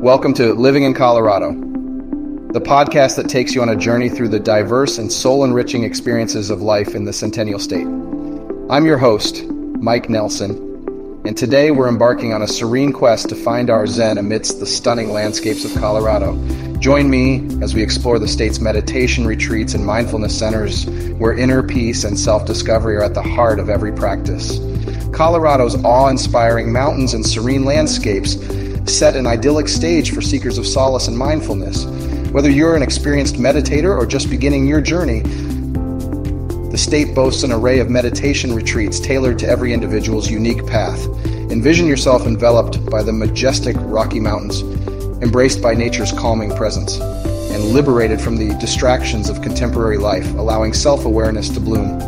Welcome to Living in Colorado, the podcast that takes you on a journey through the diverse and soul enriching experiences of life in the Centennial State. I'm your host, Mike Nelson, and today we're embarking on a serene quest to find our Zen amidst the stunning landscapes of Colorado. Join me as we explore the state's meditation retreats and mindfulness centers where inner peace and self discovery are at the heart of every practice. Colorado's awe inspiring mountains and serene landscapes set an idyllic stage for seekers of solace and mindfulness. Whether you're an experienced meditator or just beginning your journey, the state boasts an array of meditation retreats tailored to every individual's unique path. Envision yourself enveloped by the majestic Rocky Mountains, embraced by nature's calming presence, and liberated from the distractions of contemporary life, allowing self awareness to bloom.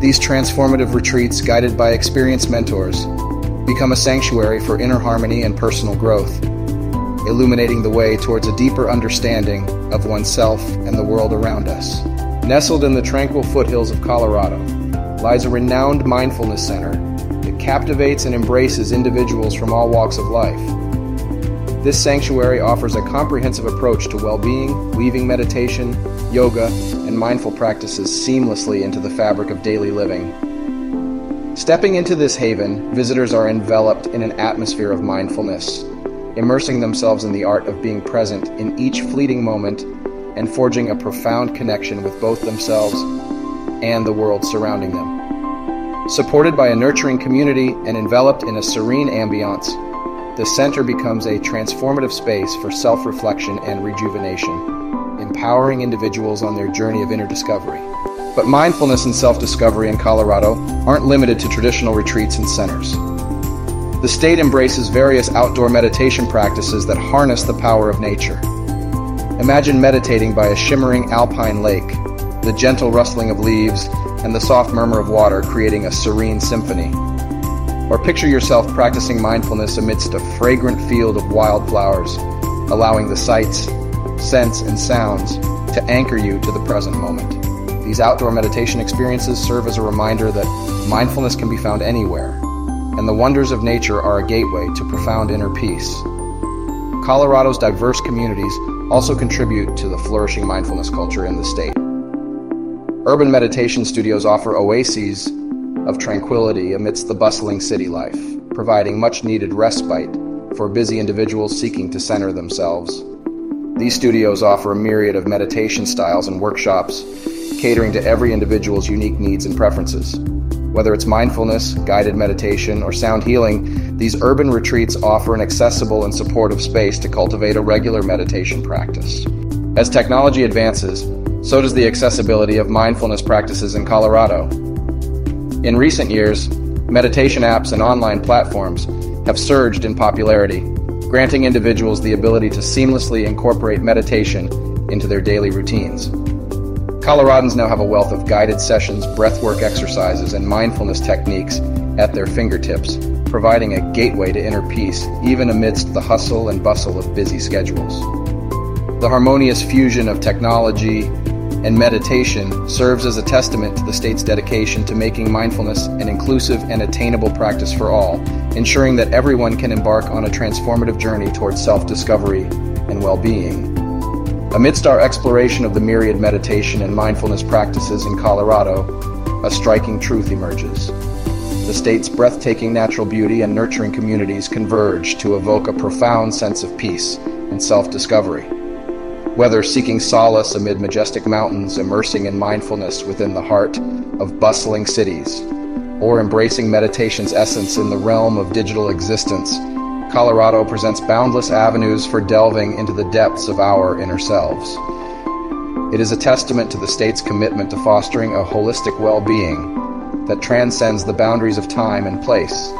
These transformative retreats, guided by experienced mentors, become a sanctuary for inner harmony and personal growth, illuminating the way towards a deeper understanding of oneself and the world around us. Nestled in the tranquil foothills of Colorado lies a renowned mindfulness center that captivates and embraces individuals from all walks of life. This sanctuary offers a comprehensive approach to well being, weaving meditation, yoga, and mindful practices seamlessly into the fabric of daily living. Stepping into this haven, visitors are enveloped in an atmosphere of mindfulness, immersing themselves in the art of being present in each fleeting moment and forging a profound connection with both themselves and the world surrounding them. Supported by a nurturing community and enveloped in a serene ambiance, the center becomes a transformative space for self reflection and rejuvenation, empowering individuals on their journey of inner discovery. But mindfulness and self discovery in Colorado aren't limited to traditional retreats and centers. The state embraces various outdoor meditation practices that harness the power of nature. Imagine meditating by a shimmering alpine lake, the gentle rustling of leaves and the soft murmur of water creating a serene symphony. Or picture yourself practicing mindfulness amidst a fragrant field of wildflowers, allowing the sights, scents, and sounds to anchor you to the present moment. These outdoor meditation experiences serve as a reminder that mindfulness can be found anywhere, and the wonders of nature are a gateway to profound inner peace. Colorado's diverse communities also contribute to the flourishing mindfulness culture in the state. Urban meditation studios offer oases of tranquility amidst the bustling city life, providing much needed respite for busy individuals seeking to center themselves. These studios offer a myriad of meditation styles and workshops catering to every individual's unique needs and preferences. Whether it's mindfulness, guided meditation, or sound healing, these urban retreats offer an accessible and supportive space to cultivate a regular meditation practice. As technology advances, so does the accessibility of mindfulness practices in Colorado. In recent years, meditation apps and online platforms have surged in popularity, granting individuals the ability to seamlessly incorporate meditation into their daily routines. Coloradans now have a wealth of guided sessions, breathwork exercises, and mindfulness techniques at their fingertips, providing a gateway to inner peace even amidst the hustle and bustle of busy schedules. The harmonious fusion of technology and meditation serves as a testament to the state's dedication to making mindfulness an inclusive and attainable practice for all, ensuring that everyone can embark on a transformative journey towards self discovery and well being. Amidst our exploration of the myriad meditation and mindfulness practices in Colorado, a striking truth emerges. The state's breathtaking natural beauty and nurturing communities converge to evoke a profound sense of peace and self discovery. Whether seeking solace amid majestic mountains, immersing in mindfulness within the heart of bustling cities, or embracing meditation's essence in the realm of digital existence, Colorado presents boundless avenues for delving into the depths of our inner selves. It is a testament to the state's commitment to fostering a holistic well being that transcends the boundaries of time and place,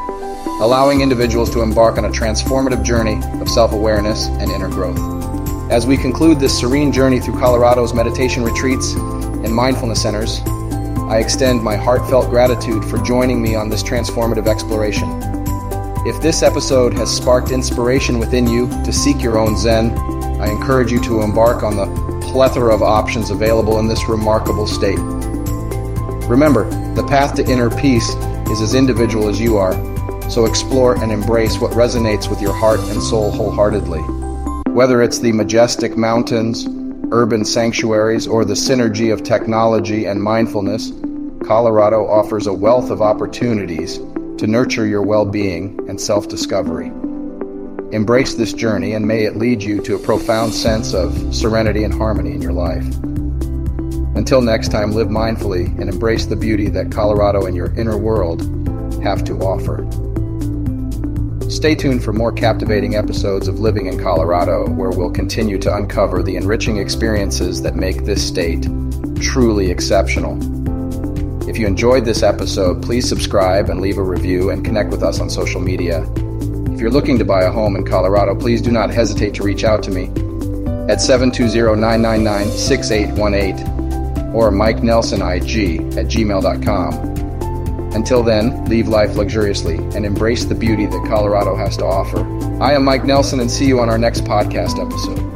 allowing individuals to embark on a transformative journey of self awareness and inner growth. As we conclude this serene journey through Colorado's meditation retreats and mindfulness centers, I extend my heartfelt gratitude for joining me on this transformative exploration. If this episode has sparked inspiration within you to seek your own Zen, I encourage you to embark on the plethora of options available in this remarkable state. Remember, the path to inner peace is as individual as you are, So explore and embrace what resonates with your heart and soul wholeheartedly. Whether it's the majestic mountains, urban sanctuaries, or the synergy of technology and mindfulness, Colorado offers a wealth of opportunities to nurture your well being and self discovery. Embrace this journey and may it lead you to a profound sense of serenity and harmony in your life. Until next time, live mindfully and embrace the beauty that Colorado and your inner world have to offer. Stay tuned for more captivating episodes of Living in Colorado, where we'll continue to uncover the enriching experiences that make this state truly exceptional. If you enjoyed this episode, please subscribe and leave a review and connect with us on social media. If you're looking to buy a home in Colorado, please do not hesitate to reach out to me at 720-999-6818 or Mike Nelson IG at gmail.com. Until then, leave life luxuriously and embrace the beauty that Colorado has to offer. I am Mike Nelson and see you on our next podcast episode.